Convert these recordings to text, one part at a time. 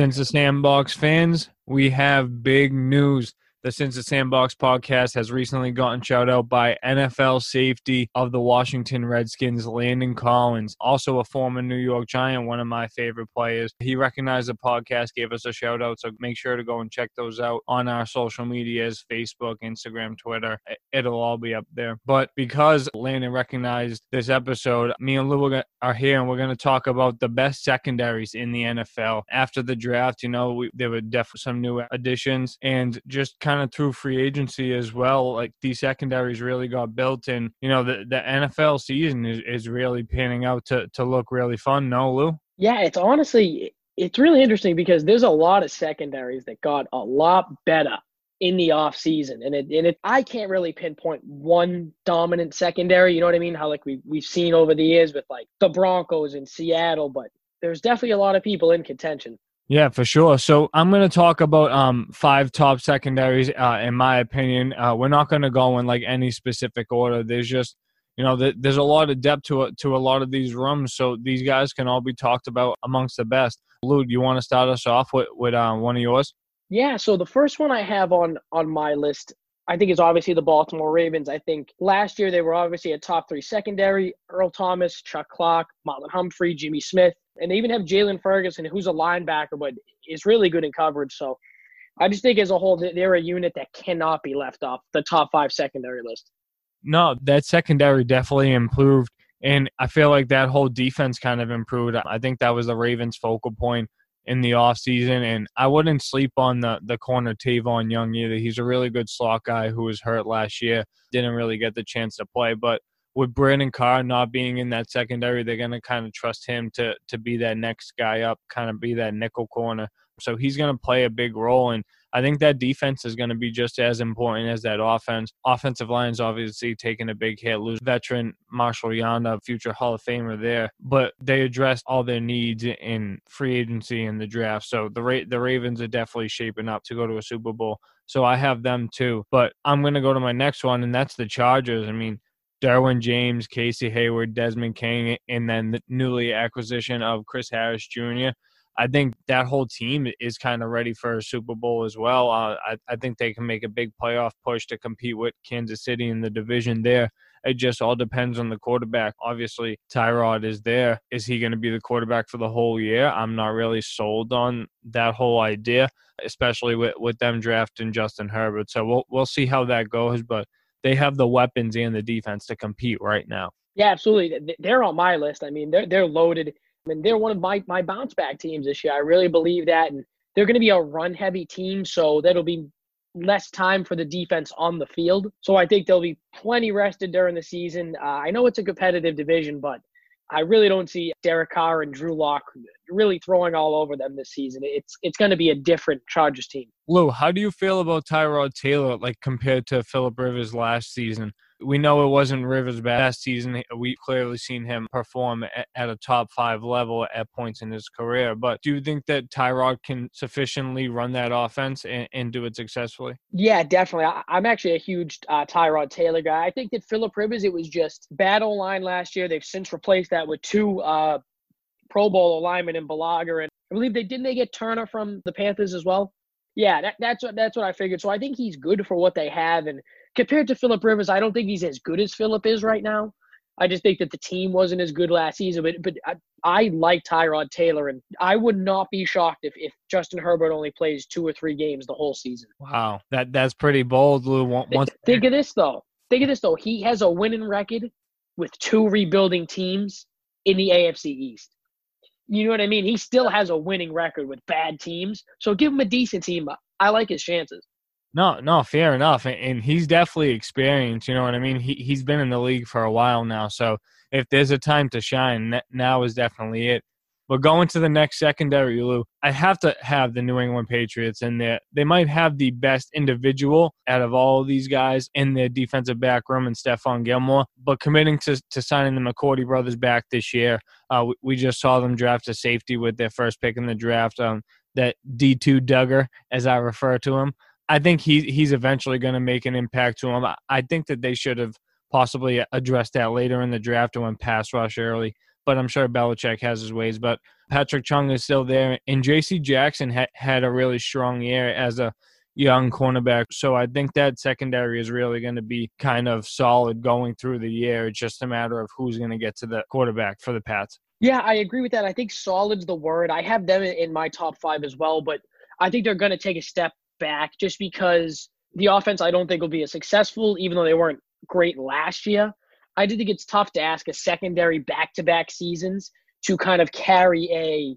Since the Sandbox fans, we have big news. The Since the Sandbox podcast has recently gotten shout out by NFL safety of the Washington Redskins, Landon Collins, also a former New York Giant, one of my favorite players. He recognized the podcast, gave us a shout out. So make sure to go and check those out on our social medias Facebook, Instagram, Twitter. It'll all be up there. But because Landon recognized this episode, me and Lou are here and we're going to talk about the best secondaries in the NFL. After the draft, you know, we, there were definitely some new additions and just kind kind of through free agency as well, like these secondaries really got built, and you know the the NFL season is, is really panning out to to look really fun. No, Lou. Yeah, it's honestly it's really interesting because there's a lot of secondaries that got a lot better in the off season, and it and it I can't really pinpoint one dominant secondary. You know what I mean? How like we we've seen over the years with like the Broncos in Seattle, but there's definitely a lot of people in contention. Yeah, for sure. So I'm going to talk about um, five top secondaries, uh, in my opinion. Uh, we're not going to go in like any specific order. There's just, you know, th- there's a lot of depth to to a lot of these rooms. So these guys can all be talked about amongst the best. Lou, do you want to start us off with with uh, one of yours? Yeah. So the first one I have on on my list I think is obviously the Baltimore Ravens. I think last year they were obviously a top three secondary Earl Thomas, Chuck Clark, Marlon Humphrey, Jimmy Smith, and they even have Jaylon Ferguson, who's a linebacker, but is really good in coverage. So I just think as a whole, they're a unit that cannot be left off the top five secondary list. No, that secondary definitely improved. And I feel like that whole defense kind of improved. I think that was the Ravens' focal point in the offseason. And I wouldn't sleep on the, the corner Tavon Young either. He's a really good slot guy who was hurt last year, didn't really get the chance to play. But with Brandon Carr not being in that secondary, they're going to kind of trust him to to be that next guy up, kind of be that nickel corner. So he's going to play a big role. And I think that defense is going to be just as important as that offense. Offensive line's obviously taking a big hit. Lose veteran Marshall Yanda, future Hall of Famer there, but they addressed all their needs in free agency and the draft. So the Ra- the Ravens are definitely shaping up to go to a Super Bowl. So I have them too. But I'm going to go to my next one, and that's the Chargers. I mean, Derwin James, Casey Hayward, Desmond King, and then the newly acquisition of Chris Harris Jr. I think that whole team is kind of ready for a Super Bowl as well. Uh, I, I think they can make a big playoff push to compete with Kansas City in the division there. It just all depends on the quarterback. Obviously, Tyrod is there. Is he going to be the quarterback for the whole year? I'm not really sold on that whole idea, especially with, with them drafting Justin Herbert. So we'll we'll see how that goes. But they have the weapons and the defense to compete right now. Yeah, absolutely. They're on my list. I mean, they're they're loaded and they're one of my, my bounce back teams this year. I really believe that. And they're going to be a run heavy team, so that'll be less time for the defense on the field. So I think they'll be plenty rested during the season. Uh, I know it's a competitive division, but I really don't see Derek Carr and Drew Lock really throwing all over them this season. It's it's going to be a different Chargers team. Lou, how do you feel about Tyrod Taylor, like compared to Philip Rivers last season? we know it wasn't Rivers' best season. We've clearly seen him perform at a top five level at points in his career. But do you think that Tyrod can sufficiently run that offense and, and do it successfully? Yeah, definitely. I, am actually a huge uh, Tyrod Taylor guy. I think that Philip Rivers, it was just battle line last year. They've since replaced that with two uh, Pro Bowl alignment in Bulaga, and I believe they didn't they get Turner from the Panthers as well. Yeah, that, that's what that's what I figured. So I think he's good for what they have, and compared to Philip Rivers, I don't think he's as good as Philip is right now. I just think that the team wasn't as good last season. But but I, I like Tyrod Taylor, and I would not be shocked if, if Justin Herbert only plays two or three games the whole season. Wow, that that's pretty bold, Lou. Once- think of this though. Think of this though. He has a winning record with two rebuilding teams in the AFC East. You know what I mean? He still has a winning record with bad teams. So give him a decent team. I like his chances. No, no, fair enough. And he's definitely experienced. You know what I mean? He he's been in the league for a while now. So if there's a time to shine, now is definitely it. But going to the next secondary, Lou, I have to have the New England Patriots in there. They might have the best individual out of all of these guys in their defensive back room and Stephon Gilmore. But committing to, to signing the McCourty brothers back this year, uh, we, we, just saw them draft a safety with their first pick in the draft. Um, that D2 Dugger, as I refer to him. I think he he's eventually going to make an impact to him. I think that they should have possibly addressed that later in the draft and went pass rush early. But I'm sure Belichick has his ways. But Patrick Chung is still there, and J.C. Jackson ha- had a really strong year as a young cornerback. So I think that secondary is really going to be kind of solid going through the year. It's just a matter of who's going to get to the quarterback for the Pats. Yeah, I agree with that. I think solid's the word. I have them in my top five as well, but I think they're going to take a step back just because the offense I don't think will be as successful, even though they weren't great last year. I do think it's tough to ask a secondary back to back seasons to kind of carry a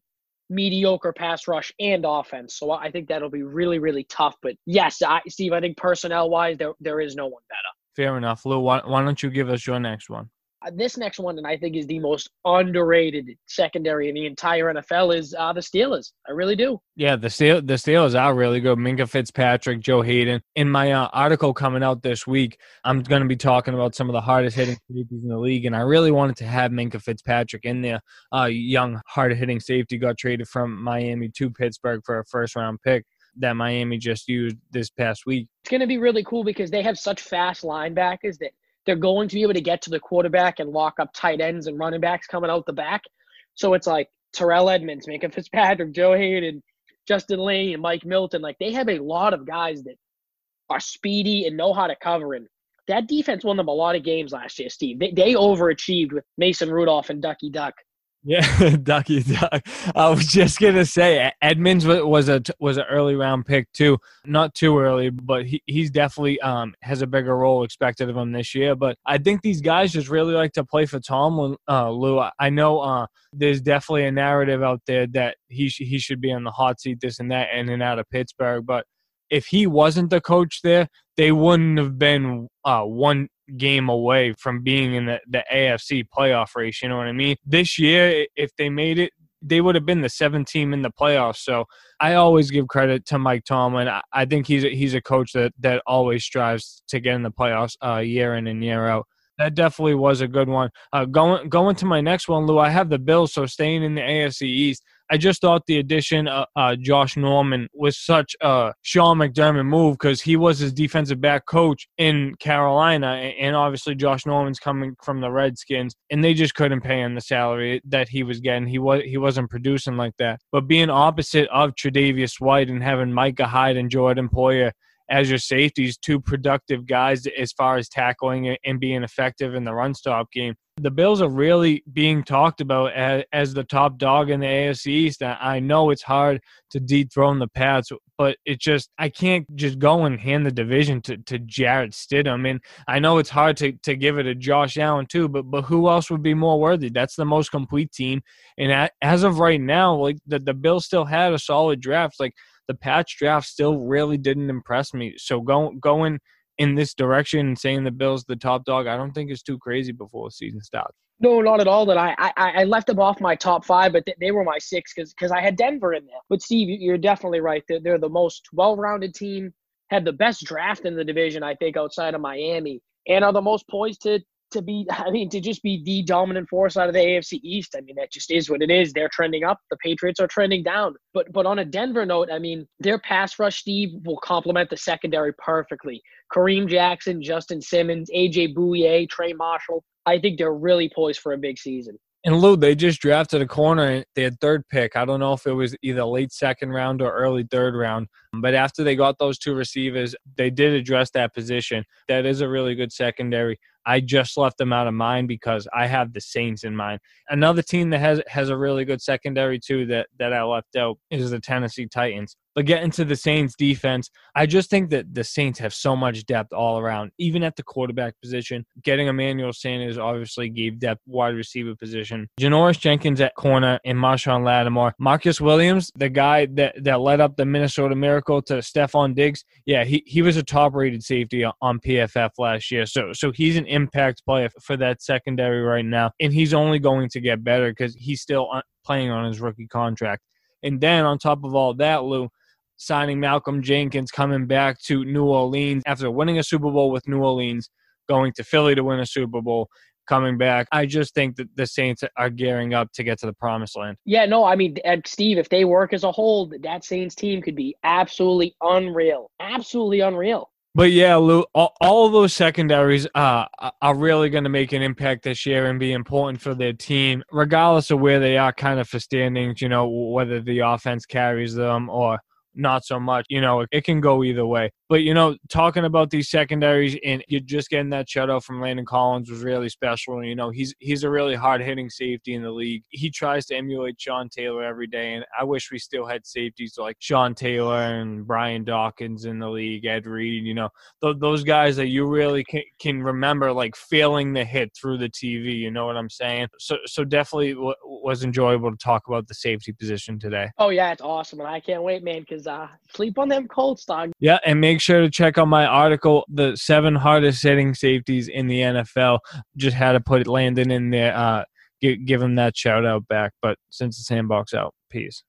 mediocre pass rush and offense. So I think that'll be really, really tough. But yes, I, Steve, I think personnel wise, there, there is no one better. Fair enough. Lou, why, why don't you give us your next one? This next one, and I think is the most underrated secondary in the entire NFL, is uh, the Steelers. I really do. Yeah, the Steel the Steelers are really good. Minkah Fitzpatrick, Joe Haden. In my uh, article coming out this week, I'm going to be talking about some of the hardest hitting safeties in the league, and I really wanted to have Minkah Fitzpatrick in there. Uh, young, hard hitting safety got traded from Miami to Pittsburgh for a first round pick that Miami just used this past week. It's going to be really cool because they have such fast linebackers that they're going to be able to get to the quarterback and lock up tight ends and running backs coming out the back. So it's like Terrell Edmunds, Minkah Fitzpatrick, Joe Haden, Justin Layne, and Mike Hilton. Like they have a lot of guys that are speedy and know how to cover. And that defense won them a lot of games last year, Steve. They, they overachieved with Mason Rudolph and Ducky Duck. Yeah, Ducky Duck. I was just gonna say Edmunds was a was an early round pick too, not too early, but he, he's definitely um has a bigger role expected of him this year. But I think these guys just really like to play for Tomlin. Uh, Lou, I know uh, there's definitely a narrative out there that he sh- he should be on the hot seat, this and that, in and out of Pittsburgh. But if he wasn't the coach there, they wouldn't have been uh, one game away from being in the, the AFC playoff race. You know what I mean? This year, if they made it, they would have been the seventh team in the playoffs. So I always give credit to Mike Tomlin. I, think he's a, he's a coach that, that always strives to get in the playoffs uh, year in and year out. That definitely was a good one. Uh, going going to my next one, Lou. I have the Bills, so staying in the AFC East. I just thought the addition of uh, Josh Norman was such a Sean McDermott move because he was his defensive back coach in Carolina, and obviously Josh Norman's coming from the Redskins, and they just couldn't pay him the salary that he was getting. He was he wasn't producing like that. But being opposite of Tre'Davious White and having Micah Hyde and Jordan Poyer as your safeties, two productive guys as far as tackling and being effective in the run stop game. The Bills are really being talked about as, as the top dog in the AFC East. I know it's hard to dethrone the Pats, but it just I can't just go and hand the division to, to Jarrett Stidham. And I know it's hard to, to give it to Josh Allen too, but but who else would be more worthy? That's the most complete team. And as of right now, like the, the Bills still had a solid draft. Like the patch draft still really didn't impress me. So going going in this direction and saying the Bills the top dog, I don't think it's too crazy before the season starts. No, not at all. That I I, I left them off my top five, but they were my six because because I had Denver in there. But Steve, you're definitely right. They're, they're the most well-rounded team, had the best draft in the division, I think, outside of Miami, and are the most poised to to be, I mean, to just be the dominant force out of the AFC East. I mean, that just is what it is. They're trending up. The Patriots are trending down. But but on a Denver note, I mean, their pass rush, Steve, will complement the secondary perfectly. Kareem Jackson, Justin Simmons, AJ Bouye, Trey Marshall. I think they're really poised for a big season. And Lou, they just drafted a corner. They had third pick. I don't know if it was either late second round or early third round. But after they got those two receivers, they did address that position. That is a really good secondary. I just left them out of mind because I have the Saints in mind. Another team that has has a really good secondary too that that I left out is the Tennessee Titans. But getting to the Saints defense, I just think that the Saints have so much depth all around, even at the quarterback position. Getting Emmanuel Sanders obviously gave depth wide receiver position. Janoris Jenkins at corner and Marshon Lattimore. Marcus Williams, the guy that, that led up the Minnesota Miracle to Stefon Diggs, yeah, he, he was a top rated safety on PFF last year. So so he's an impact player for that secondary right now. And he's only going to get better because he's still uh, playing on his rookie contract. And then on top of all that, Lou, signing Malcolm Jenkins, coming back to New Orleans after winning a Super Bowl with New Orleans, going to Philly to win a Super Bowl, coming back. I just think that the Saints are gearing up to get to the promised land. Yeah, no, I mean, Steve, if they work as a whole, that Saints team could be absolutely unreal. Absolutely unreal. But yeah, Lou, all, those secondaries uh, are really going to make an impact this year and be important for their team, regardless of where they are kind of for standings, you know, whether the offense carries them or not so much. You know, it can go either way. But you know, talking about these secondaries and you're just getting that shutout from Landon Collins was really special. You know, he's he's a really hard hitting safety in the league. He tries to emulate Sean Taylor every day, and I wish we still had safeties like Sean Taylor and Brian Dawkins in the league, Ed Reed. You know, th- those guys that you really can, can remember like feeling the hit through the TV. You know what I'm saying? So so definitely w- was enjoyable to talk about the safety position today. Oh yeah, it's awesome, and I can't wait, man, because uh, sleep on them Colts, dog. Yeah, and make sure to check out my article, "The Seven Hardest Hitting Safeties in the NFL." Just had to put Landon in there, uh, give, give him that shout out back. But since the sandbox out, peace.